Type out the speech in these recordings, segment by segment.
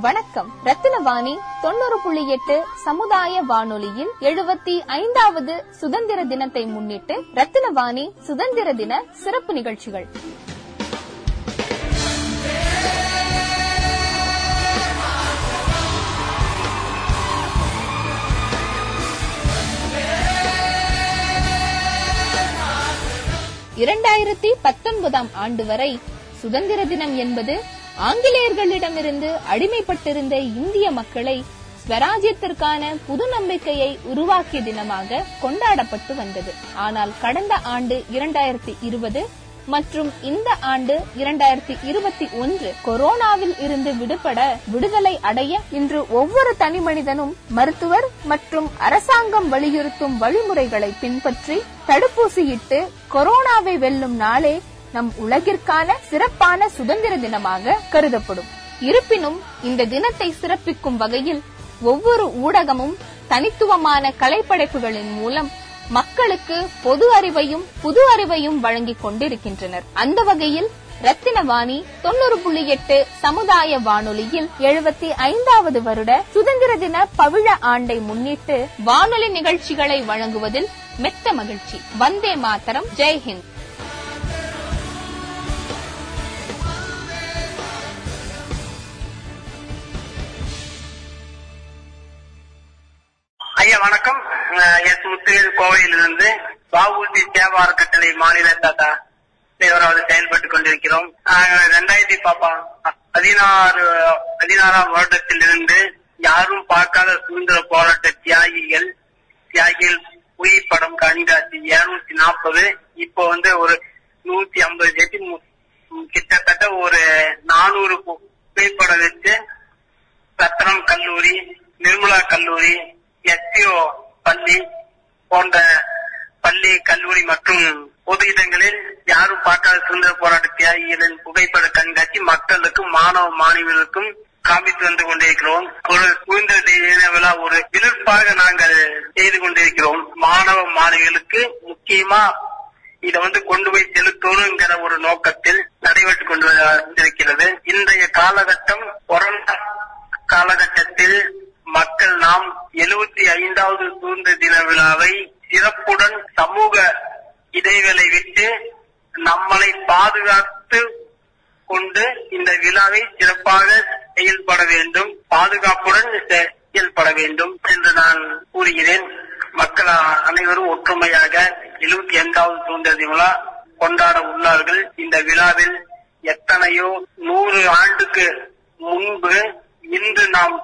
வணக்கம். ரத்தினவாணி தொண்ணூறு புள்ளி எட்டு சமுதாய வானொலியில் எழுபத்தி ஐந்தாவது சுதந்திர தினத்தை முன்னிட்டு ரத்தினவாணி சுதந்திர தின சிறப்பு நிகழ்ச்சிகள். இரண்டாயிரத்தி பத்தொன்பதாம் ஆண்டு வரை சுதந்திர தினம் என்பது ஆங்கிலேயர்களிடமிருந்து அடிமைப்பட்டிருந்த இந்திய மக்களை ஸ்வராஜ்யத்திற்கான புது நம்பிக்கையை உருவாக்கிய தினமாக கொண்டாடப்பட்டு வந்தது. ஆனால் கடந்த ஆண்டு இரண்டாயிரத்தி இருபது மற்றும் இந்த ஆண்டு இரண்டாயிரத்தி இருபத்தி ஒன்று கொரோனாவில் இருந்து விடுபட விடுதலை அடைய இன்று ஒவ்வொரு தனி மனிதனும் மருத்துவர் மற்றும் அரசாங்கம் வலியுறுத்தும் வழிமுறைகளை பின்பற்றி தடுப்பூசியிட்டு கொரோனாவை வெல்லும் நாளே நம் உலகிற்கான சிறப்பான சுதந்திர தினமாக கருதப்படும். இருப்பினும் இந்த தினத்தை சிறப்பிக்கும் வகையில் ஒவ்வொரு ஊடகமும் தனித்துவமான கலைப்படைப்புகளின் மூலம் மக்களுக்கு பொது அறிவையும் புது அறிவையும் வழங்கிக் கொண்டிருக்கின்றனர். அந்த வகையில் ரத்தினவாணி தொண்ணூறு புள்ளி எட்டு சமுதாய வானொலியில் எழுபத்தி ஐந்தாவது வருட சுதந்திர தின பவிழ ஆண்டை முன்னிட்டு வானொலி நிகழ்ச்சிகளை வழங்குவதில் மெத்த மகிழ்ச்சி. வந்தே மாதரம். ஜெய்ஹிந்த் வணக்கம். அஹ் எஸ் முத்துவேல் கோவையிலிருந்து பாபுஜி சேவா அறக்கட்டளை மாநில தாத்தா தலைவராக செயல்பட்டுக் கொண்டிருக்கிறோம். ரெண்டாயிரத்தி பாப்பா பதினாறு பதினாறாம் வருடத்திலிருந்து யாரும் பார்க்காத சுதந்திர போராட்ட தியாகிகள் தியாகிகள் புகைப்படம் கண்காட்சி இருநூத்தி நாற்பது இப்போ வந்து ஒரு நூத்தி ஐம்பது செட்டி கிட்டத்தட்ட ஒரு நானூறு பு- புகைப்படம் வச்சு ரத்னம் கல்லூரி நிர்மலா கல்லூரி எஸ்பிஓ பள்ளி போன்ற பள்ளி கல்லூரி மற்றும் பொது இடங்களில் யாரும் பார்க்காத சுதந்திர போராட்ட தியாகிகளின் புகைப்பட கண்காட்சி மக்களுக்கும் மாணவ மாணவிகளுக்கும் காமித்து வந்து கொண்டிருக்கிறோம். ஒரு சுதந்திர தின விழா ஒரு விருப்பாக நாங்கள் செய்து கொண்டிருக்கிறோம். மாணவ மாணவிகளுக்கு முக்கியமா இதை வந்து கொண்டு போய் செலுத்தணுங்கிற ஒரு நோக்கத்தில் நடைபெற்று கொண்டு இருக்கிறது இன்றைய காலகட்டம் கொரோனா காலகட்டத்தில் மக்கள் நாம் எழுபத்தி ஐந்தாவது சுதந்திர தின விழாவை சிறப்புடன் சமூக இடைவேளை விட்டு நம்மளை பாதுகாத்து கொண்டு இந்த விழாவை சிறப்பாக செயல்பட வேண்டும் பாதுகாப்புடன் செயல்பட வேண்டும் என்று நான் கூறுகிறேன். மக்கள் அனைவரும் ஒற்றுமையாக எழுபத்தி ஐந்தாவது சுதந்திர தின விழா கொண்டாட உள்ளார்கள். இந்த விழாவில் எத்தனையோ நூறு ஆண்டுக்கு முன்பு இன்று நாம்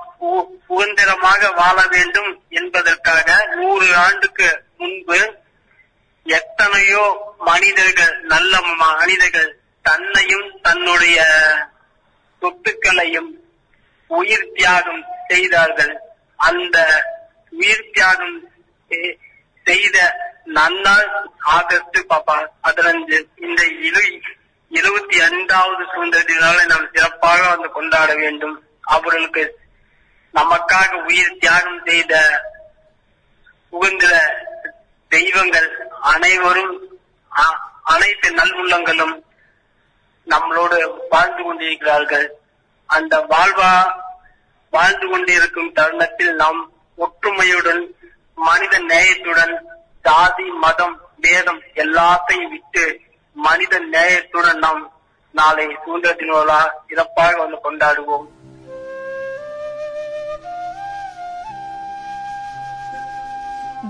சுதந்திரமாக வாழ வேண்டும் என்பதற்காக நூறு ஆண்டுக்கு முன்பு எத்தனையோ மனிதர்கள் நல்ல மனிதர்கள் தன்னையும் தன்னுடைய சொத்துக்களையும் உயிர் தியாகம் செய்தார்கள். அந்த உயிர் தியாகம் செய்த நன்னாள் ஆகஸ்ட் பாப்பா பதினஞ்சு. இந்த இரு இருபத்தி ஐந்தாவது சுதந்திர தினால நாம் சிறப்பாக வந்து கொண்டாட வேண்டும். அவர்களுக்கு நமக்காக உயிர் தியாகம் செய்த சுதந்திர தெய்வங்கள் அனைவரும் அ- அனைத்து நல்வுள்ளங்களும் நம்மளோடு வாழ்ந்து கொண்டிருக்கிறார்கள். அந்த வாழ்வா வாழ்ந்து கொண்டிருக்கும் தருணத்தில் நாம் ஒற்றுமையுடன் மனித நேயத்துடன் ஜாதி மதம் வேதம் எல்லாத்தையும் விட்டு மனித நேயத்துடன் நாம் நாளை சுதந்திர தினோலா சிறப்பாக வந்து கொண்டாடுவோம்.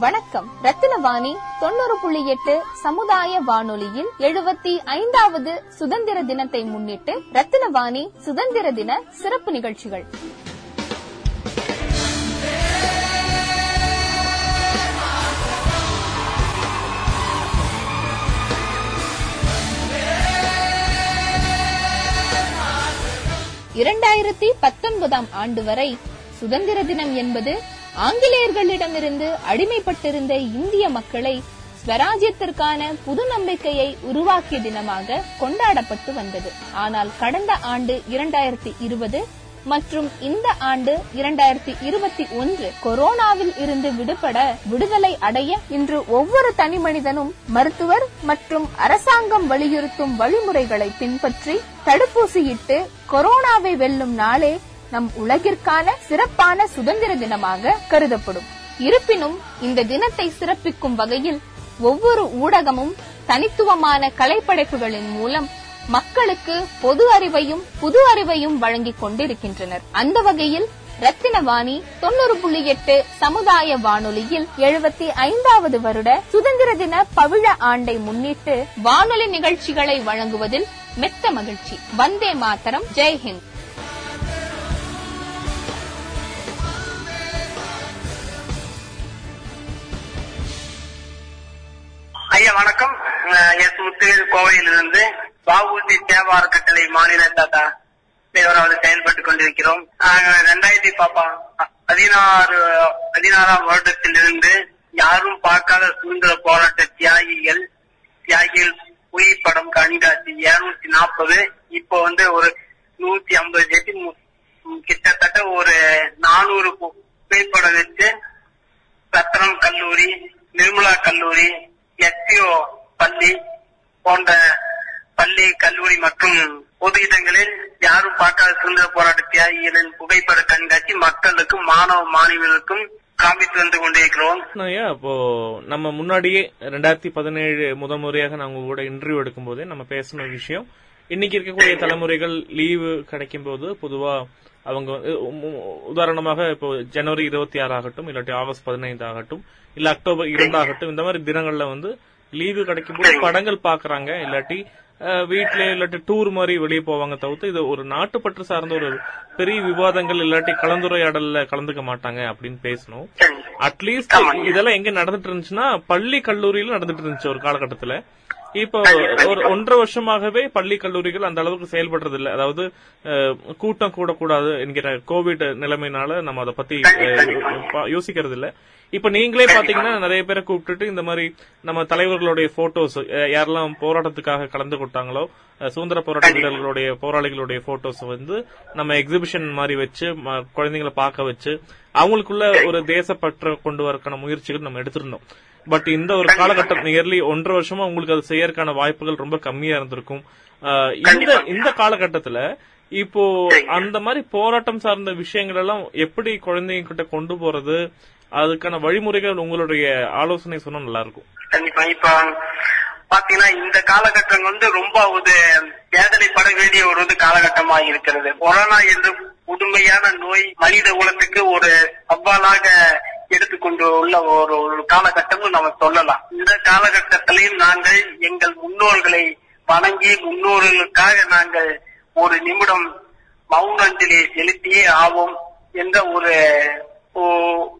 வணக்கம். ரத்தினவாணி தொண்ணூறு புள்ளி எட்டு சமுதாய வானொலியில் எழுபத்தி ஐந்தாவது சுதந்திர தினத்தை முன்னிட்டு ரத்தினவாணி சுதந்திர தின சிறப்பு நிகழ்ச்சிகள். இரண்டாயிரத்தி பத்தொன்பதாம் ஆண்டு வரை சுதந்திர தினம் என்பது ஆங்கிலேயர்களிடமிருந்து அடிமைப்பட்டிருந்த இந்திய மக்களை ஸ்வராஜ்யத்திற்கான புது நம்பிக்கையை உருவாக்கிய தினமாக கொண்டாடப்பட்டு வந்தது. ஆனால் கடந்த ஆண்டு இரண்டாயிரத்தி இருபது மற்றும் இந்த ஆண்டு இரண்டாயிரத்தி இருபத்தி ஒன்று கொரோனாவில் இருந்து விடுபட விடுதலை அடைய இன்று ஒவ்வொரு தனி மனிதனும் மருத்துவர் மற்றும் அரசாங்கம் வலியுறுத்தும் வழிமுறைகளை பின்பற்றி தடுப்பூசியிட்டு கொரோனாவை வெல்லும் நாளே நம் உலகிற்கான சிறப்பான சுதந்திர தினமாக கருதப்படும். இருப்பினும் இந்த தினத்தை சிறப்பிக்கும் வகையில் ஒவ்வொரு ஊடகமும் தனித்துவமான கலைப்படைப்புகளின் மூலம் மக்களுக்கு பொது அறிவையும் புது அறிவையும் வழங்கிக் கொண்டிருக்கின்றனர். அந்த வகையில் ரத்தினவாணி தொண்ணூறு புள்ளி எட்டு சமுதாய வானொலியில் எழுபத்தி ஐந்தாவது வருட சுதந்திர தின பவிழ ஆண்டை முன்னிட்டு வானொலி நிகழ்ச்சிகளை வழங்குவதில் மெத்த மகிழ்ச்சி. வந்தே மாதரம். ஜெய்ஹிந்த் ஐயா வணக்கம். எஸ் முத்துவேல் கோவையிலிருந்து பாகூர்த்தி சேவா அறக்கட்டளை மாநில தாத்தா வந்து செயல்பட்டுக் கொண்டிருக்கிறோம். ரெண்டாயிரத்தி பாப்பா பதினாறு பதினாறாம் வருடத்திலிருந்து யாரும் பார்க்காத சுதந்திர போராட்ட தியாகிகள் தியாகிகள் புகைப்படம் கண்காட்சி இருநூத்தி நாற்பது. இப்போ வந்து ஒரு நூத்தி ஐம்பது செட்டி கிட்டத்தட்ட ஒரு நானூறு பு- புகைப்படம் வச்சு சத்திரம் கல்லூரி நிர்மலா கல்லூரி எஸ்பிஓ பள்ளி போன்ற பள்ளி கல்லூரி மற்றும் பொது இடங்களில் யாரும் பார்க்காத சுதந்திர போராட்ட தியாகிகளின் புகைப்பட கண்காட்சி மக்களுக்கும் மாணவ மாணவிகளுக்கும் காமித்து வந்து கொண்டிருக்கிறோம். அப்போ நம்ம முன்னாடியே ரெண்டாயிரத்தி பதினேழு முதல் முறையாக நாங்க கூட இன்டர்வியூ எடுக்கும் போதே நம்ம பேசின விஷயம் இன்னைக்கு இருக்கக்கூடிய தலைமுறைகள் லீவு கிடைக்கும் போது பொதுவா அவங்க உதாரணமாக இப்போ ஜனவரி இருபத்தி ஆறு ஆகட்டும் இல்லாட்டி ஆகஸ்ட் பதினைந்து ஆகட்டும் இல்ல அக்டோபர் இரண்டு ஆகட்டும் இந்த மாதிரி தினங்கள்ல வந்து லீவு கிடைக்கும் போது படங்கள் பாக்குறாங்க இல்லாட்டி அஹ், வீட்ல இல்லாட்டி டூர் மாதிரி வெளியே போவாங்க தவிர்த்து இது ஒரு நாட்டுப்பற்று சார்ந்த ஒரு பெரிய விவாதங்கள் இல்லாட்டி கலந்துரையாடல்ல கலந்துக்க மாட்டாங்க அப்படின்னு பேசணும். அட்லீஸ்ட் இதெல்லாம் எங்க நடந்துட்டு இருந்துச்சுன்னா பள்ளி கல்லூரியில நடந்துட்டு இருந்துச்சு ஒரு காலகட்டத்துல. இப்போ ஒரு ஒன்றரை வருஷமாகவே பள்ளி கல்லூரிகள் அந்த அளவுக்கு செயல்படுறது இல்ல அதாவது கூட்டம் கூடக்கூடாது என்கிற கோவிட் நிலைமையினால நம்ம அதை பத்தி யோசிக்கிறது இல்ல இப்ப நீங்களே பாத்தீங்கன்னா நிறைய பேரை கூப்பிட்டுட்டு இந்த மாதிரி நம்ம தலைவர்களுடைய போட்டோஸ் யாரெல்லாம் போராட்டத்துக்காக கலந்து கொண்டாங்களோ அஹ், சுதந்திர போராட்ட வீரர்களுடைய போராளிகளுடைய போட்டோஸ் வந்து நம்ம எக்ஸிபிஷன் மாதிரி வச்சு குழந்தைங்களை பார்க்க வச்சு அவங்களுக்குள்ள ஒரு தேசப்பற்ற கொண்டு வரக்கான முயற்சிகள் நம்ம எடுத்திருந்தோம். பட் இந்த ஒரு காலகட்டம் நியர்லி ஒன்றரை வருஷமா உங்களுக்கு அது செய்யறதுக்கான வாய்ப்புகள் ரொம்ப கம்மியா இருந்திருக்கும். இந்த இந்த காலகட்டத்துல இப்போ அந்த மாதிரி போராட்டம் சார்ந்த விஷயங்கள் எல்லாம் எப்படி குழந்தைங்க கிட்ட கொண்டு போறது அதுக்கான வழிமுறைகள் உங்களுடைய ஆலோசனை சொன்னா நல்லா இருக்கும் கண்டிப்பா. இப்ப பாத்தீங்கன்னா இந்த காலகட்டம் வந்து ரொம்ப ஒரு வேதனைப்பட வேண்டிய ஒரு வந்து காலகட்டமா இருக்கிறது. கொரோனா என்று புதுமையான நோய் மனித குலத்துக்கு ஒரு சவாலாக எடுத்துக்கொண்டு உள்ள ஒரு ஒரு காலகட்டமும் நம்ம சொல்லலாம். இந்த காலகட்டத்திலையும் நாங்கள் எங்கள் முன்னோர்களை வணங்கி முன்னோர்களுக்காக நாங்கள் ஒரு நிமிடம் மௌன அஞ்சலி செலுத்தியே ஆவோம் என்ற ஒரு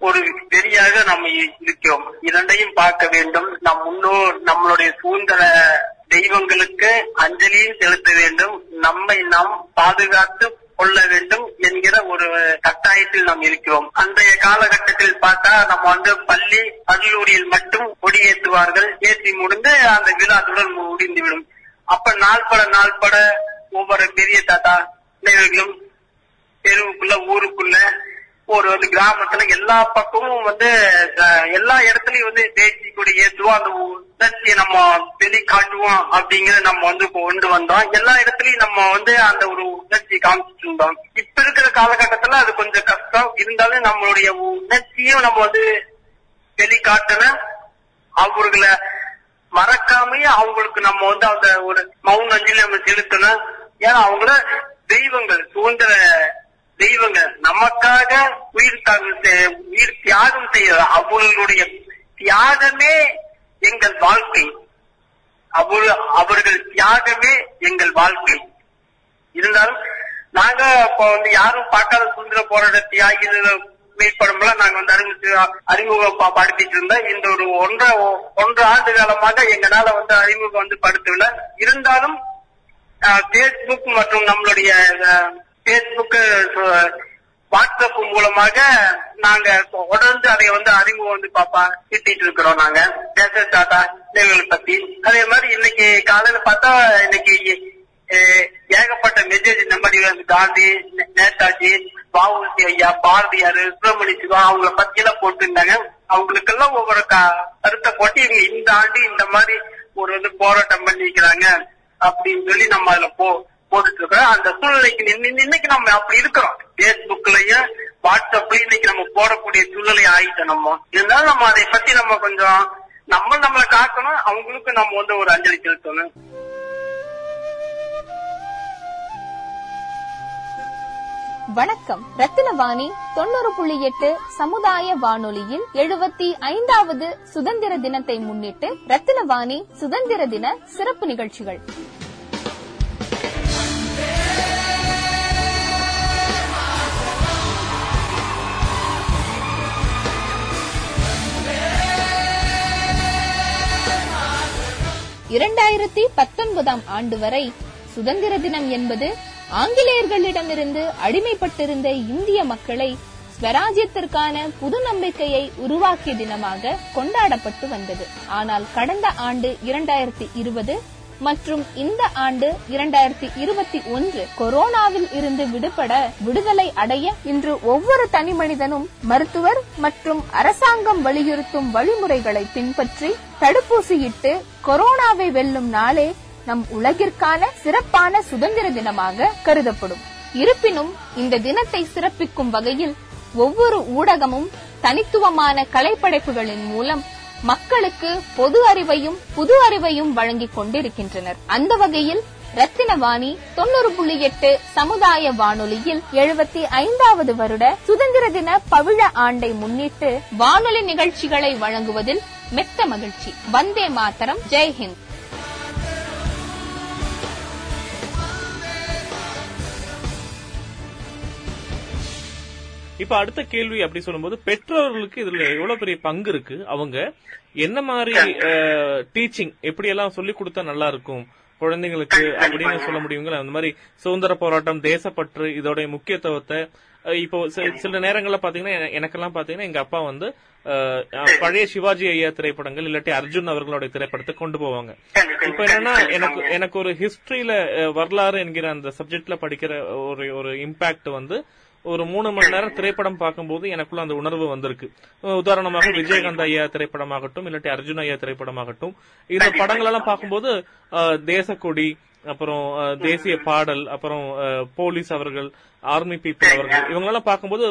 ஒரு வெளியாக நம்ம இருக்கிறோம் இரண்டையும் பார்க்க வேண்டும். நம் முன்னோர் நம்மளுடைய சுதந்திர தெய்வங்களுக்கு அஞ்சலியும் செலுத்த வேண்டும். நம்மை நாம் பாதுகாத்து கொள்ள வேண்டும் என்கிற ஒரு கட்டாயத்தில் நாம் இருக்கிறோம். அன்றைய காலகட்டத்தில் பார்த்தா நம்ம வந்து பள்ளி கல்லூரியில் மட்டும் கொடியேற்றுவார்கள். ஏற்றி முடிந்து அந்த விழாத்துடன் முடிந்துவிடும். அப்ப நாள்பட நாள்பட ஒவ்வொரு பெரிய தாத்தா தெருவுக்குள்ள ஊருக்குள்ள ஒரு வந்து கிராமத்துல எல்லா பக்கமும் வந்து எல்லா இடத்துலயும் வந்து தேசிய கொடி ஏற்றுவோம் அந்த உணர்ச்சியை நம்ம வெளி காட்டுவோம் அப்படிங்கறத நம்ம வந்து கொண்டு வந்தோம். எல்லா இடத்துலயும் நம்ம வந்து அந்த ஒரு உணர்ச்சியை காமிச்சிட்டு இருந்தோம். இப்ப இருக்கிற காலகட்டத்துல அது கொஞ்சம் கஷ்டம். இருந்தாலும் நம்மளுடைய உணர்ச்சியும் நம்ம வந்து வெளிக்காட்டணும் அவர்களை மறக்காமையே அவங்களுக்கு நம்ம வந்து அந்த ஒரு மௌன அஞ்சலி நம்ம செலுத்தணும். ஏன்னா அவங்கள தெய்வங்கள் சுதந்திர தெய்வங்கள் நமக்காக உயிர் தியாகம் உயிர் தியாகம் செய்ய அவர்களுடைய தியாகமே எங்கள் வாழ்க்கை. அவர் அவர்கள் தியாகமே எங்கள் வாழ்க்கை. இருந்தாலும் நாங்க இப்ப வந்து யாரும் பார்க்காத சுதந்திர போராட்ட தியாகிகள் மேற்படும்பெல்லாம் நாங்க வந்து அறிமுக அறிமுகப்படுத்திட்டு இருந்தோம். இந்த ஒரு ஒன்றரை ஒன்றரை ஆண்டு காலமாக எங்களால வந்து அறிமுகம் வந்து படுத்தவில்லை இருந்தாலும் பேஸ்புக் மற்றும் நம்மளுடைய பேஸ்புக்கு வாட்ஸ்அப் மூலமாக நாங்க தொடர்ந்து அதை வந்து அறிமுகம் வந்து பாப்பா திட்டிட்டு இருக்கிறோம் நாங்க. தேச டாட்டா இளைஞர்களை பத்தி. அதே மாதிரி இன்னைக்கு காலையில பார்த்தா இன்னைக்கு ஏகப்பட்ட மெசேஜ் இந்த மாதிரி வந்து காந்தி நேதாஜி பாவூசி ஐயா பாரதியார் சுப்பிரமணிய சிவா அவங்கள பத்தி எல்லாம் போட்டிருந்தாங்க. அவங்களுக்கெல்லாம் ஒவ்வொரு கருத்தை போட்டு இவங்க இந்த ஆண்டு இந்த மாதிரி ஒரு வந்து போராட்டம் பண்ணிக்கிறாங்க அப்படின்னு சொல்லி நம்ம அதுல போ போட்டுட்டு இருக்கிறோம் அந்த சூழ்நிலைக்கு இன்னைக்கு நம்ம அப்படி இருக்கிறோம். பேஸ்புக்லயும் வாட்ஸ்அப்லயும் இன்னைக்கு நம்ம போடக்கூடிய சூழ்நிலை ஆயிட்டோம் நம்ம. இருந்தாலும் நம்ம அதை பத்தி நம்ம கொஞ்சம் நம்ம நம்மளை காக்கணும் அவங்களுக்கு நம்ம வந்து ஒரு அஞ்சலி செலுத்தணும் வணக்கம். ரத்தினவாணி தொண்ணூறு புள்ளி எட்டு சமுதாய வானொலியில் எழுபத்தி ஐந்தாவது சுதந்திர தினத்தை முன்னிட்டு ரத்தினவாணி சுதந்திர தின சிறப்பு நிகழ்ச்சிகள். இரண்டாயிரத்தி பத்தொன்பதாம் ஆண்டு வரை சுதந்திர தினம் என்பது ஆங்கிலேயர்களிடமிருந்து அடிமைப்பட்டிருந்த இந்திய மக்களை ஸ்வராஜ்யத்திற்கான புது நம்பிக்கையை உருவாக்கிய தினமாக கொண்டாடப்பட்டு வந்தது. ஆனால் கடந்த ஆண்டு இரண்டாயிரத்தி இருபது மற்றும் இந்த ஆண்டு இரண்டாயிரத்தி இருபத்தி ஒன்று கொரோனாவில் இருந்து விடுபட விடுதலை அடைய இன்று ஒவ்வொரு தனி மனிதனும் மருத்துவர் மற்றும் அரசாங்கம் வலியுறுத்தும் வழிமுறைகளை பின்பற்றி தடுப்பூசியிட்டு கொரோனாவை வெல்லும் நாளே நம் உலகிற்கான சிறப்பான சுதந்திர தினமாக கருதப்படும். இருப்பினும் இந்த தினத்தை சிறப்பிக்கும் வகையில் ஒவ்வொரு ஊடகமும் தனித்துவமான கலைப்படைப்புகளின் மூலம் மக்களுக்கு பொது அறிவையும் புது அறிவையும் வழங்கிக் கொண்டிருக்கின்றனர். அந்த வகையில் ரத்தினவாணி தொண்ணூறு புள்ளி எட்டு சமுதாய வானொலியில் எழுபத்தி ஐந்தாவது வருட சுதந்திர தின பவிழ ஆண்டை முன்னிட்டு வானொலி நிகழ்ச்சிகளை வழங்குவதில் மெத்த மகிழ்ச்சி. வந்தே மாதரம். ஜெய்ஹிந்த் இப்ப அடுத்த கேள்வி அப்படி சொல்லும்போது பெற்றோர்களுக்கு இதுல எவ்வளவு பெரிய பங்கு இருக்கு? அவங்க என்ன மாதிரி டீச்சிங் எப்படி எல்லாம் சொல்லி கொடுத்தா நல்லா இருக்கும்? குழந்தைங்களுக்கு அப்படின்னு சொல்ல முடியுங்களா? அந்த மாதிரி சுதந்திர போராட்டம் தேசப்பற்று இதோடைய முக்கியத்துவத்தை இப்போ சில நேரங்கள்ல பாத்தீங்கன்னா எனக்கெல்லாம் பாத்தீங்கன்னா எங்க அப்பா வந்து பழைய சிவாஜி ஐயா திரைப்படங்கள் இல்லாட்டி அர்ஜுன் அவர்களுடைய திரைப்படத்தை கொண்டு போவாங்க. இப்ப என்னன்னா எனக்கு எனக்கு ஒரு ஹிஸ்டரியில வரலாறு என்கிற அந்த சப்ஜெக்ட்ல படிக்கிற ஒரு ஒரு இம்பாக்ட் வந்து ஒரு மூணு மணி நேரம் திரைப்படம் பார்க்கும்போது எனக்குள்ள அந்த உணர்வு வந்திருக்கு. உதாரணமாக விஜயகாந்த் ஐயா திரைப்படமாகட்டும் இல்லாட்டி அர்ஜுன் ஐயா திரைப்படமாகட்டும் இந்த படங்கள் எல்லாம் பார்க்கும்போது தேசக்கொடி அப்புறம் தேசிய பாடல் அப்புறம் போலீஸ் அவர்கள் ஆர்மி பீப்புள் அவர்கள் இவங்களெல்லாம் பார்க்கும்போது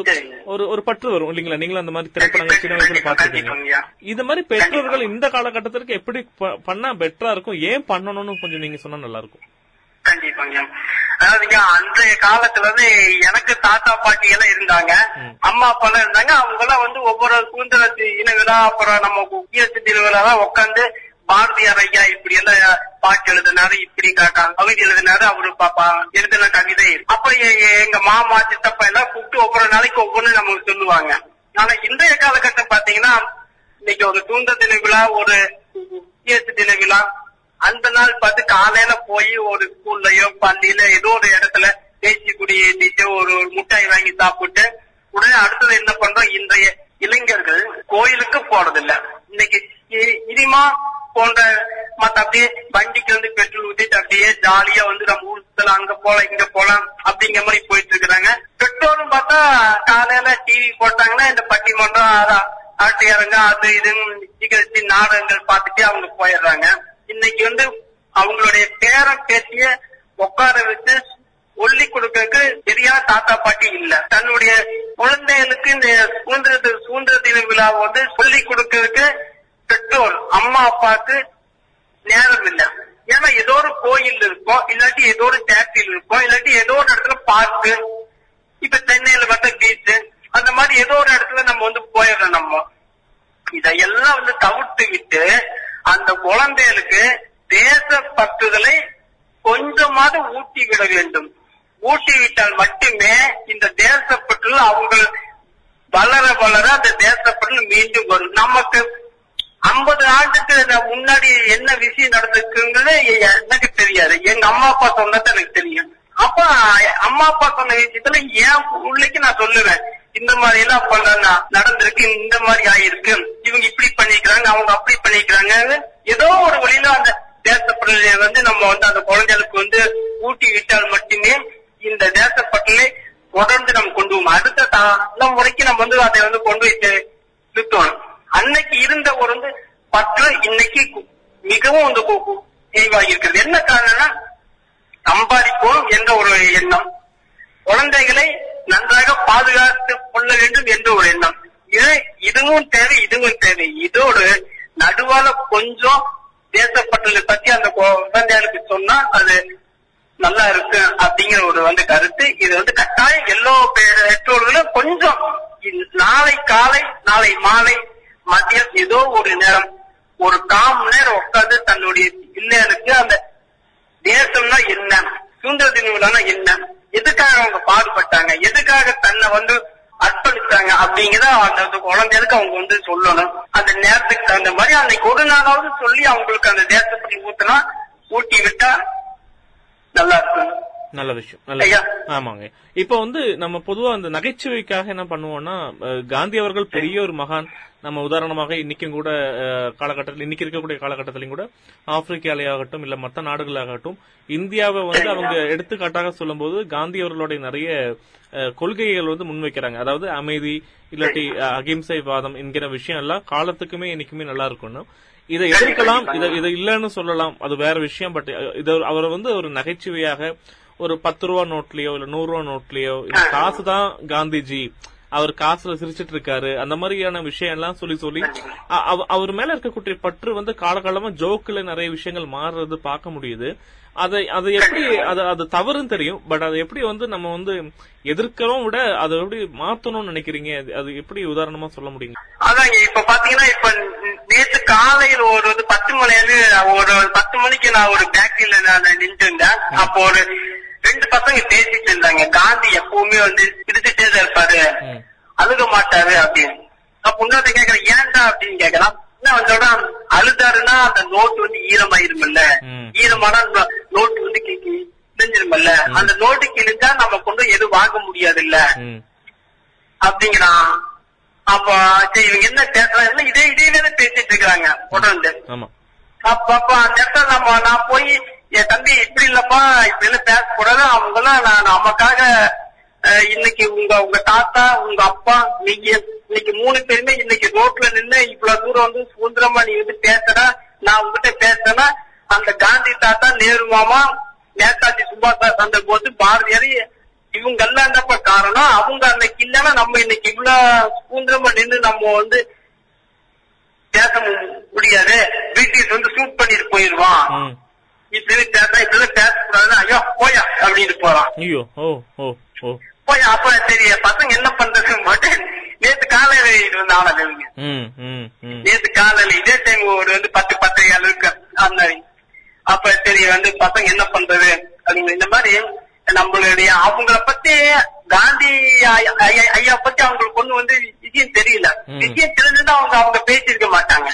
ஒரு ஒரு பற்று வரும். இல்லைங்களா? நீங்களும் அந்த மாதிரி திரைப்படங்கள் சின்ன வயசுல பார்த்திருக்கீங்க. இது மாதிரி பெற்றோர்கள் இந்த காலகட்டத்திற்கு எப்படி பண்ணா பெட்டரா இருக்கும்? ஏன் பண்ணணும்னு கொஞ்சம் நீங்க சொன்னா நல்லா இருக்கும். கண்டிப்பாங்க. அதாவதுங்க அன்றைய காலத்துல வந்து எனக்கு தாத்தா பாட்டி எல்லாம் இருந்தாங்க. அம்மா அப்பா எல்லாம் இருந்தாங்க. அவங்க எல்லாம் வந்து ஒவ்வொரு சுதந்திர தின விழா அப்புறம் நம்ம குக்கியத்து திருவிழா உட்காந்து பாரதியார் ஐயா இப்படி எல்லாம் பாட்டு எழுதினாரு இப்படி கவிதை எழுதினாரு அவரு பாப்பா எழுதின கவிதை. அப்படி எங்க மாமா சித்தப்பா எல்லாம் கூப்பிட்டு ஒவ்வொரு நாளைக்கு ஒவ்வொன்னு நமக்கு சொல்லுவாங்க. ஆனா இன்றைய காலகட்டம் பாத்தீங்கன்னா இன்னைக்கு ஒரு சுதந்திர தின விழா ஒரு குக்கியத்து தின விழா அந்த நாள் பார்த்து காலையில போய் ஒரு ஸ்கூல்லயோ பள்ளியில ஏதோ ஒரு இடத்துல தேய்ச்சி ஏற்றிட்டு ஒரு முட்டாய் வாங்கி சாப்பிட்டு உடனே அடுத்தது என்ன பண்றோம்? இன்றைய இளைஞர்கள் கோயிலுக்கு போறதில்ல. இன்னைக்கு இனிமா போன்ற மத்த அப்படியே வண்டிக்கு வந்து பெட்ரோல் ஊத்திட்டு அப்படியே ஜாலியா வந்து நம்ம ஊர் அங்க போலாம் இங்க போலாம் அப்படிங்கிற மாதிரி போயிட்டு இருக்கிறாங்க. பெட்ரோலும் பார்த்தா காலையில டிவி போட்டாங்கன்னா இந்த பட்டிமன்றம் ஆட்டு இறங்க அது இதுன்னு நிகழ்ச்சி நாடகங்கள் பார்த்துட்டு அவங்க போயிடுறாங்க. இன்னைக்கு வந்து அவங்களுடைய பேரன் பேத்திய உட்கார வச்சு ஒல்லி கொடுக்கறதுக்கு சரியா தாத்தா பாட்டி இல்ல. தன்னுடைய குழந்தைகளுக்கு இந்த சுதந்திர தி- சுதந்திர தின விழாவை வந்து சொல்லி கொடுக்கறதுக்கு பெற்றோர் அம்மா அப்பாவுக்கு நேரம் இல்ல. ஏன்னா ஏதோ ஒரு கோயில் இருக்கும் இல்லாட்டி ஏதோ ஒரு தேட்டரில் இருக்கும் இல்லாட்டி ஏதோ ஒரு இடத்துல பார்க்கு இப்ப சென்னையில மட்டும் பீச் அந்த மாதிரி ஏதோ ஒரு இடத்துல நம்ம வந்து போயிடுறோம் நம்ம. இதையெல்லாம் வந்து தவிர்த்து விட்டு அந்த குழந்தைகளுக்கு தேச பற்றுதலை கொஞ்சமாவது ஊட்டி விட வேண்டும். ஊட்டி விட்டால் மட்டுமே இந்த தேசப்பற்றுதல் அவங்க வளர வளர அந்த தேசப்பற்றுதல் மீண்டும் வரும். நமக்கு ஐம்பது ஆண்டுக்கு முன்னாடி என்ன விஷயம் நடந்திருக்குங்கிறது எனக்கு தெரியாது. எங்க அம்மா அப்பா சொன்னது எனக்கு தெரியும். அப்ப அம்மா அப்பா சொன்ன விஷயத்துல என் பிள்ளைக்கு நான் சொல்லுவேன். இந்த மாதிரி எல்லாம் பண்றாங்க நடந்திருக்கு இந்த மாதிரி ஆயிருக்கு. இவங்க இப்படி பண்ணிக்கிறாங்க அவங்க அப்படி பண்ணிக்கிறாங்க ஏதோ ஒரு வழியில அந்த தேசப்பட்டலை வந்து நம்ம வந்து அந்த குழந்தைகளுக்கு வந்து ஊட்டி விட்டால் மட்டுமே இந்த தேசப்பட்டலை தொடர்ந்து நம்ம கொண்டு போவோம் அடுத்த தலைமுறைக்கு நம்ம வந்து அதை வந்து கொண்டு வைத்து நிறுத்தணும். அன்னைக்கு இருந்த ஒரு வந்து பற்று இன்னைக்கு மிகவும் வந்து தெளிவாகி இருக்கிறது. என்ன காரணம்னா சம்பாதிப்போம் என்ற ஒரு எண்ணம். குழந்தைகளை நன்றாக பாதுகாத்துக் கொள்ள வேண்டும் என்ற ஒரு எண்ணம். இது இதுவும் தேவை இதுவும் தேவை. இதோடு நடுவால கொஞ்சம் தேசப்பட்டலை பத்தி அந்த குழந்தைகளுக்கு சொன்னா அது நல்லா இருக்கு அப்படிங்கிற ஒரு வந்து கருத்து. இது வந்து கட்டாயம் எல்லோ பெற்றோர்களும் கொஞ்சம் நாளை காலை நாளை மாலை மதியம் ஏதோ ஒரு நேரம் ஒரு கால் மணி நேரம் உட்கார்ந்து தன்னுடைய பிள்ளைகளுக்கு அந்த தேசம்னா என்ன? சுதந்திர தின விழானா என்ன? எதுக்காக அவங்க பாடுபட்டாங்க? எதுக்காக தன்னை வந்து அர்ப்பணிச்சாங்க? அப்படிங்கிறத அந்த குழந்தைகளுக்கு அவங்க வந்து சொல்லணும். அந்த நேரத்துக்கு தகுந்த மாதிரி அன்னைக்கு ஒரு நாளாவது சொல்லி அவங்களுக்கு அந்த தேசப்படி ஊத்தினா ஊட்டி விட்டா நல்லா இருக்கும். நல்ல விஷயம். நல்ல. ஆமாங்க. இப்ப வந்து நம்ம பொதுவா அந்த நகைச்சுவைக்காக என்ன பண்ணுவோம்னா காந்தி அவர்கள் பெரிய ஒரு மகான். நம்ம உதாரணமாக இன்னைக்கும் கூட காலகட்டத்தில் இன்னைக்கு இருக்கக்கூடிய காலகட்டத்திலும் கூட ஆப்பிரிக்காலேயாகட்டும் இல்ல மற்ற நாடுகளாகட்டும் இந்தியாவை வந்து அவங்க எடுத்துக்காட்டாக சொல்லும்போது காந்தி அவர்களுடைய நிறைய கொள்கைகள் வந்து முன்வைக்கிறாங்க. அதாவது அமைதி இல்லாட்டி அகிம்சை வாதம் என்கிற விஷயம் எல்லாம் காலத்துக்குமே என்னைக்குமே நல்லா இருக்கணும் இதை எதிர்க்கலாம் இதை இதை இல்லைன்னு சொல்லலாம் அது வேற விஷயம் பட் இது அவரை வந்து ஒரு நகைச்சுவையாக ஒரு பத்து ரூபா நோட்லயோ இல்ல நூறு ரூபா நோட்லயோ காசு தான் காந்திஜி. அவர் காசுல சிரிச்சிட்டு இருக்காரு அந்த மாதிரியான விஷயம் எல்லாம் சொல்லி சொல்லி அவ- அவர் மேல இருக்கக்கூடிய பற்று வந்து காலகாலமா ஜோக்குல நிறைய விஷயங்கள் மாறுறது பார்க்க முடியுது. அதை அதை எப்படி அது அது தவறுன்னு தெரியும். பட் அதை எப்படி வந்து நம்ம வந்து எதிர்க்கிறோம் விட அதை எப்படி மாத்தணும்னு நினைக்கிறீங்க? அது- எப்படி உதாரணமா சொல்ல முடியுங்க? அதாங்க இப்ப பாத்தீங்கன்னா இப்ப நேற்று காலையில் ஒரு வந்து பத்து மணி ஒரு பத்து மணிக்கு நான் ஒரு பேக்கரியில நான் நின்று இருந்தேன் அப்போ ஒரு ரெண்டு பசங்க பேசிட்டு இருந்தாங்க. காந்தி எப்பவுமே வந்து சிரிச்சுட்டே தான் இருப்பாரு. அழுக மாட்டாரு அப்படின்னு. அப்ப இன்னொருத்த கேக்குறேன் ஏன்டா? அப்படின்னு கேக்குறான் என்ன வந்தோட அழுதாருன்னா அந்த நோட்டு வந்து ஈரமாயிருமில்ல. ஈரமான நோட்டு வந்து கிழிஞ்சிருமில்ல அந்த நோட்டு கிழிஞ்சா நம்ம கொண்டு எதுவும் வாங்க முடியாது இல்ல அப்படிங்கிறான். அப்ப சரி இவங்க என்ன பேசுறாங்க? இதே இதே பேசிட்டு இருக்காங்க தொடர்ந்து அப்ப அப்ப அந்த இடத்துல நம்ம நான் போய் என் தம்பி இப்படி இல்லப்பா இப்படி எல்லாம் பேசக்கூடாது. அவங்க எல்லாம் நான் நமக்காக இன்னைக்கு உங்க உங்க தாத்தா உங்க அப்பா நீங்க இன்னைக்கு மூணு பேருமே இன்னைக்கு ரோட்ல நின்று இவ்வளவு தூரம் வந்து சுதந்திரமா நீ வந்து பேசுறா நான் உங்ககிட்ட பேசுறேன்னா அந்த காந்தி தாத்தா நேரு மாமா நேதாஜி சுபாஷ் சந்திர போஸ் பாரதியார் இவங்க எல்லாம் என்னப்பா காரணம்? அவங்க அன்னைக்கு இல்லைன்னா நம்ம இன்னைக்கு இவ்வளவு சுதந்திரமா நின்று நம்ம வந்து பேச முடியாது. பிரிட்டிஷ் வந்து ஷூட் பண்ணிட்டு போயிருவான். ம் இப்படி பேச இப்படி பேசக்கூடாது ஐயோ போயா அப்படின்னு போறான். ஐயோ ஓ ஓ ஓ போய் அப்ப சரி பசங்க என்ன பண்றது மட்டும் நேத்து காலையில இது வந்து நேத்து காலையில இதே டைம் ஒரு வந்து பத்து பத்து அளவுக்கு அந்த மாதிரி. அப்ப சரி வந்து பசங்க என்ன பண்றது? அப்படிங்க இந்த மாதிரி நம்மளுடைய அவங்கள பத்தி காந்தி ஐயா- பத்தி அவங்களுக்கு ஒண்ணு வந்து விஷயம் தெரியல. விஷயம் தெரிஞ்சுதான் அவங்க அவங்க பேசியிருக்க மாட்டாங்க.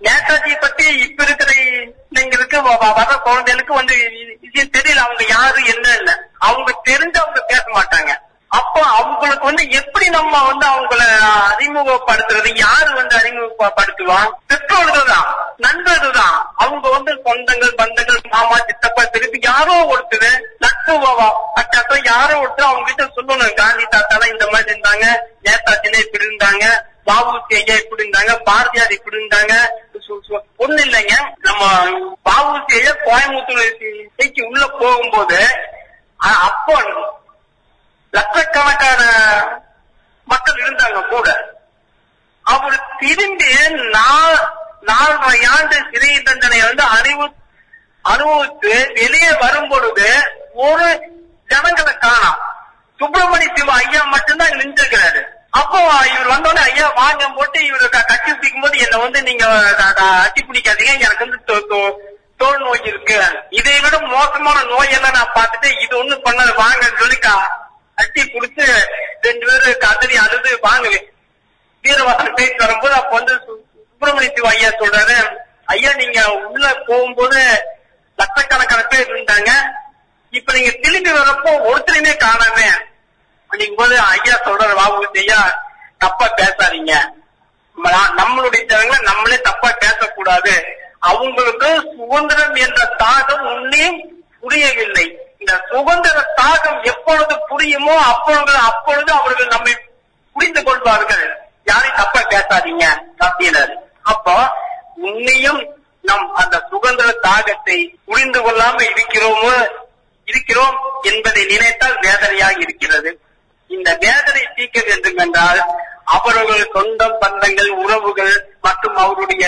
நேதாஜி பத்தி இப்ப இருக்கிற குழந்தைங்களுக்கு வர குழந்தைகளுக்கு வந்து இது- தெரியல. அவங்க யாரு என்ன இல்ல. அவங்க தெரிஞ்சு அவங்க பேச மாட்டாங்க. அப்போ அவங்களுக்கு வந்து எப்படி நம்ம வந்து அவங்கள அறிமுகப்படுத்துறது? யாரு வந்து அறிமுகப்படுத்துவான்? பெற்றோர்கள் தான் நண்பர்கள் தான் அவங்க வந்து சொந்தங்கள் பந்தங்கள் மாமா சித்தப்பா திருப்பி யாரோ ஒருத்தர் நட்பு அச்சாத்தம் யாரோ ஒருத்தர் அவங்க கிட்ட சொல்லணும். காந்தி தாத்தாலாம் இந்த மாதிரி இருந்தாங்க. நேதாஜினா இப்படி இருந்தாங்க. பாபு ஐயா இப்படி இருந்தாங்க. பாரதியார் இப்படி இருந்தாங்க. ஒண்ணு இல்லைங்க. நம்ம பாவூசிய கோயம்புத்தூர் சிறைக்கு உள்ள போகும்போது அப்போ லட்சக்கணக்கான மக்கள் இருந்தாங்க கூட. அவர் திரும்பி நாலரை ஆண்டு சிறை தண்டனை வந்து அறிவு அனுபவித்து வெளியே வரும் பொழுது ஒரு ஜனங்களை காணாம் சுப்பிரமணிய சிவா ஐயா மட்டும்தான் நின்றுக்கிறாரு அப்போ இவர் வந்தோடனே ஐயா வாங்க. போட்டு இவர் கட்டி பிடிக்கும் போது என்ன வந்து நீங்க அட்டி பிடிக்காதீங்க. எனக்கு வந்து தோ- தோ- தோல் நோய் இருக்கு. இதை விட மோசமான நோய் எல்லாம் நான் பார்த்துட்டு இது ஒண்ணு பண்ணது வாங்கன்னு சொல்லி அட்டி பிடிச்சு ரெண்டு பேரும் கதறி அழுது வாங்குவேன் வீரவாசன் பேசி வரும்போது அப்ப வந்து சு- சுப்பிரமணிய சிவ ஐயா சொல்றாரு ஐயா நீங்க உள்ள போகும்போது லட்சக்கணக்கான பேர் இருந்தாங்க. இப்ப நீங்க திரும்பி வரப்போ ஒருத்தரையுமே காணாம அப்படிங்கும் போது ஐயா சொல்றாரு பாபு ஐயா தப்பா பேசாதீங்க. நம்ம- நம்மளுடைய ஜனங்களை நம்மளே தப்பா பேசக்கூடாது. அவங்களுக்கு சுதந்திரம் என்ற தாகம் உன்னே புரியவில்லை. இந்த சுதந்திர தாகம் எப்பொழுது புரியுமோ அப்பொழுது அப்பொழுது அவர்கள் நம்மை புரிந்து கொள்வார்கள். யாரையும் தப்பா பேசாதீங்க. அப்படின்னாரு. அப்போ உன்னையும் நம் அந்த சுதந்திர தாகத்தை புரிந்து கொள்ளாம இருக்கிறோமோ இருக்கிறோம் என்பதை நினைத்தால் வேதனையாக இருக்கிறது. இந்த வேதனை தீர்க்க வேண்டும் என்றால் அவர்கள் சொந்தம் பந்தங்கள் உறவுகள் மற்றும் அவருடைய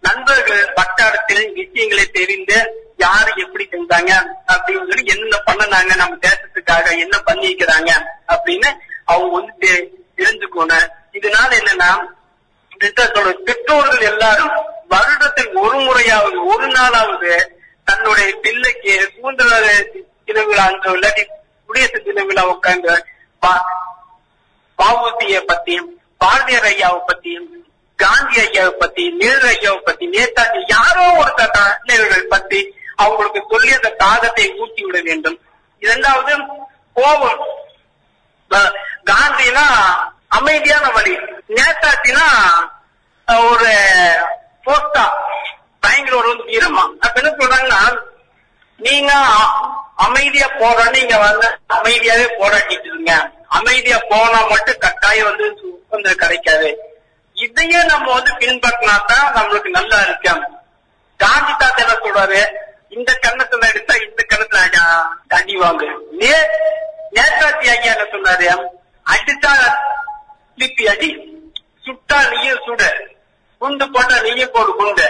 நண்பர்கள் வட்டாரத்தில் விஷயங்களை தெரிந்து யாரு எப்படி செஞ்சாங்க அப்படின்னு சொல்லி என்ன பண்ணுனாங்க நம்ம தேசத்துக்காக என்ன பண்ணிக்கிறாங்க அப்படின்னு அவங்க வந்து தெ- தெரிஞ்சுக்கணும். இதனால என்னன்னா பெற்றோர்கள் எல்லாரும் வருடத்தில் ஒரு முறையாவது ஒரு நாளாவது தன்னுடைய பிள்ளைக்கு சுதந்திர தின விழா அன்று இல்லாட்டி குடியரசு தின விழா உட்கார்ந்து பாவூசிய பத்தியும் பாரதியார் ஐயாவை பத்தியும் காந்தி ஐயாவை பத்தி நேரு ஐயாவை பத்தி நேதாஜி யாரோ ஒருத்தர் தலைவர்கள் பத்தி அவங்களுக்கு சொல்லி அந்த தாகத்தை ஊட்டி விட வேண்டும். இரண்டாவது கோபம். காந்தினா அமைதியான வழி. நேதாஜினா ஒரு போஸ்டா பயங்கர ஒரு வீரமா அப்ப என்ன சொல்றாங்கன்னா நீங்க அமைதியா போற நீங்க வந்து அமைதியாவே போராட்டிட்டு இருங்க அமைதியா போனா மட்டும் கட்டாயம் வந்து சுதந்திரம் கிடைக்காது. இதையே நம்ம வந்து பின்பற்றினா தான் நம்மளுக்கு நல்லா இருக்கும். காந்தி தாத்தா என்ன சொல்றாரு? இந்த கண்ணத்துல எடுத்தா இந்த கண்ணத்துல தண்ணி வாங்கு. நே நேதாஜி ஐயா என்ன சொன்னாரு? அடித்தா திருப்பி அடி. சுட்டா நீயும் சுடு. குண்டு போட்டா நீயும் போடு குண்டு.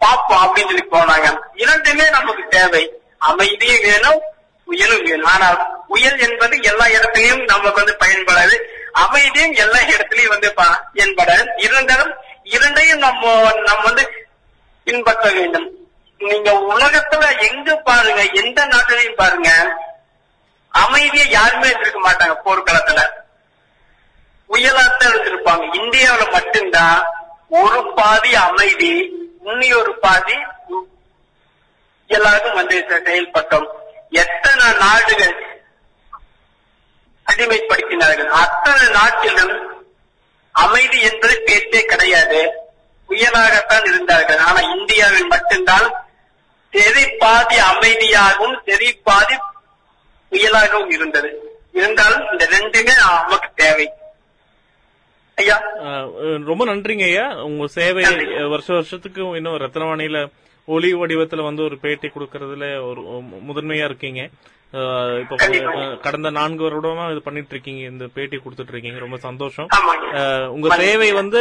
பார்ப்போம் அப்படின்னு சொல்லி போனாங்க. இரண்டுமே நமக்கு தேவை. அமைதியும் வேணும் உயலும் வேணும். ஆனால் உயல் என்பது எல்லா இடத்துலயும் நமக்கு வந்து பயன்படாது. அமைதியும் எல்லா இடத்துலயும் வந்து ப- பயன்படாது இருந்தாலும் இரண்டையும் நம்ம நம்ம வந்து பின்பற்ற வேண்டும். நீங்க உலகத்துல எங்க பாருங்க எந்த நாட்டிலையும் பாருங்க அமைதியை யாருமே இருக்க மாட்டாங்க போர்க்களத்துல. உயலாத்தான் இருந்திருப்பாங்க இந்தியாவில மட்டும்தான் ஒரு பாதி அமைதி முன்னியொரு பாதி எல்லாருக்கும் வந்து செயல்பட்டோம். எத்தனை நாடுகள் அடிமைப்படுத்தினார்கள்? அத்தனை நாட்டிலும் அமைதி என்பது பேச்சே கிடையாது. உயலாகத்தான் இருந்தார்கள். ஆனா இந்தியாவில் மட்டும்தான் செறி பாதி அமைதியாகவும் செறி பாதி புயலாகவும் இருந்தது. இருந்தாலும் இந்த ரெண்டுமே நமக்கு தேவை. ஐயா. ரொம்ப நன்றிங்க ஐயா. உங்க சேவை வருஷ வருஷத்துக்கு இன்னும் ரத்னவாணியில ஒளி வடிவத்துல வந்து ஒரு பேட்டி கொடுக்கறதுல ஒரு முதன்மையா இருக்கீங்க. இப்போ கடந்த நான்கு வருடமா இது பண்ணிட்டு இருக்கீங்க இந்த பேட்டி கொடுத்துட்டு இருக்கீங்க ரொம்ப சந்தோஷம். உங்க சேவை வந்து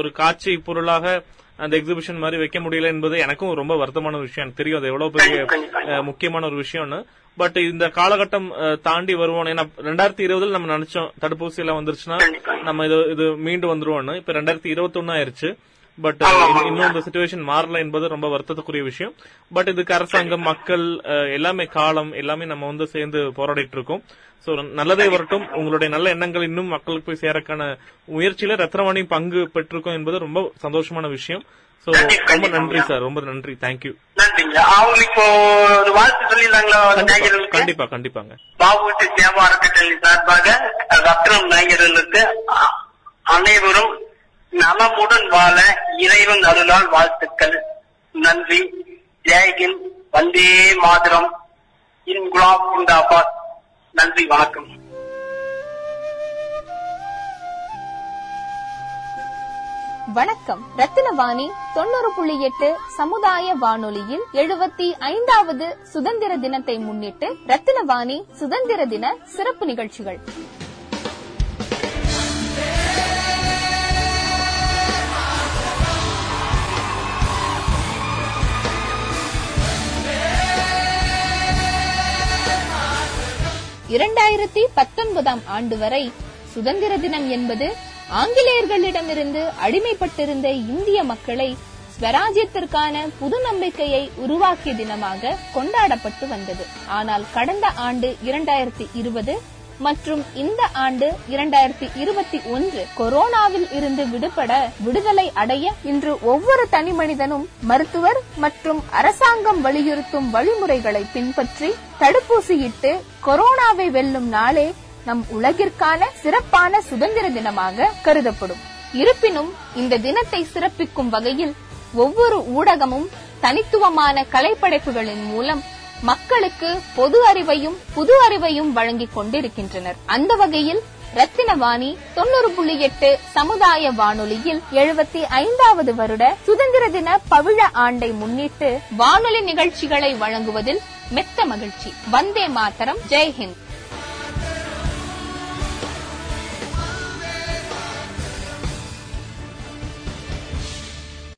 ஒரு காட்சி பொருளாக அந்த எக்ஸிபிஷன் மாதிரி வைக்க முடியல என்பது எனக்கும் ரொம்ப வருத்தமான விஷயம். எனக்கு தெரியும் அது எவ்வளவு பெரிய முக்கியமான ஒரு விஷயம்னு. பட் இந்த காலகட்டம் தாண்டி வருவோம் ஏன்னா ரெண்டாயிரத்தி இருபதுல நம்ம நினைச்சோம் தடுப்பூசி எல்லாம் வந்துருச்சுன்னா. நம்ம இது இது மீண்டு வந்துருவோம்னு. இப்ப ரெண்டாயிரத்தி இருபத்தி ஒன்னு ஆயிருச்சு. பட். இன்னும் இந்த சுச்சுவேஷன் மாறல என்பது ரொம்ப வருத்தத்துக்குரிய விஷயம். பட் இதுக்கு அரசாங்கம் மக்கள் எல்லாமே காலம் எல்லாமே நம்ம வந்து சேர்ந்து போராடிட்டு இருக்கோம் சோ நல்லதே வரட்டும். உங்களுடைய நல்ல எண்ணங்கள் இன்னும் மக்களுக்கு போய் சேரக்கான முயற்சியில ரத்னவாணி பங்கு பெற்றிருக்கோம் என்பது ரொம்ப சந்தோஷமான விஷயம். சோ ரொம்ப நன்றி. சார் ரொம்ப நன்றி. தேங்க்யூ கண்டிப்பா கண்டிப்பாங்க. பாபுட்டி சேவா அறக்கட்டளை சார்பாக ரத்னம் நாயகர்களுக்கு அனைவரும் நலமுடன் வாழ இறைவன் அருளால் வாழ்த்துக்கள். நன்றி. ஜெயகின் வந்தே மாதரம். இன்குலாப் குண்டாபா நன்றி வணக்கம். வணக்கம். ரத்தினவாணி தொண்ணூறு புள்ளி எட்டு சமுதாய வானொலியில் எழுபத்தி ஐந்தாவது சுதந்திர தினத்தை முன்னிட்டு ரத்தினவாணி சுதந்திர தின சிறப்பு நிகழ்ச்சிகள். இரண்டாயிரத்தி பத்தொன்பதாம் ஆண்டு வரை சுதந்திர தினம் என்பது ஆங்கிலேயர்களிடமிருந்து அடிமைப்பட்டிருந்த இந்திய மக்களை ஸ்வராஜ்யத்திற்கான புது நம்பிக்கையை உருவாக்கிய தினமாக கொண்டாடப்பட்டு வந்தது. ஆனால் கடந்த ஆண்டு இரண்டாயிரத்தி இருபது மற்றும் இந்த ஆண்டு இரண்டாயிரத்தி இருபத்தி ஒன்று கொரோனாவில் இருந்து விடுபட விடுதலை அடைய இன்று ஒவ்வொரு தனி மனிதனும் மருத்துவர் மற்றும் அரசாங்கம் வலியுறுத்தும் வழிமுறைகளை பின்பற்றி தடுப்பூசியிட்டு கொரோனாவை வெல்லும் நாளே நம் உலகிற்கான சிறப்பான சுதந்திர தினமாக கருதப்படும். இருப்பினும் இந்த தினத்தை சிறப்பிக்கும் வகையில் ஒவ்வொரு ஊடகமும் தனித்துவமான கலைப்படைப்புகளின் மூலம் மக்களுக்கு பொது அறிவையும் புது அறிவையும் வழங்கிக் கொண்டிருக்கின்றனர். அந்த வகையில் ரத்தினவாணி தொண்ணூறு புள்ளி எட்டு சமுதாய வானொலியில் எழுபத்தி ஐந்தாவது வருட சுதந்திர தின பவிழ ஆண்டை முன்னிட்டு வானொலி நிகழ்ச்சிகளை வழங்குவதில் மெத்த மகிழ்ச்சி. வந்தே மாதரம். ஜெய்ஹிந்த்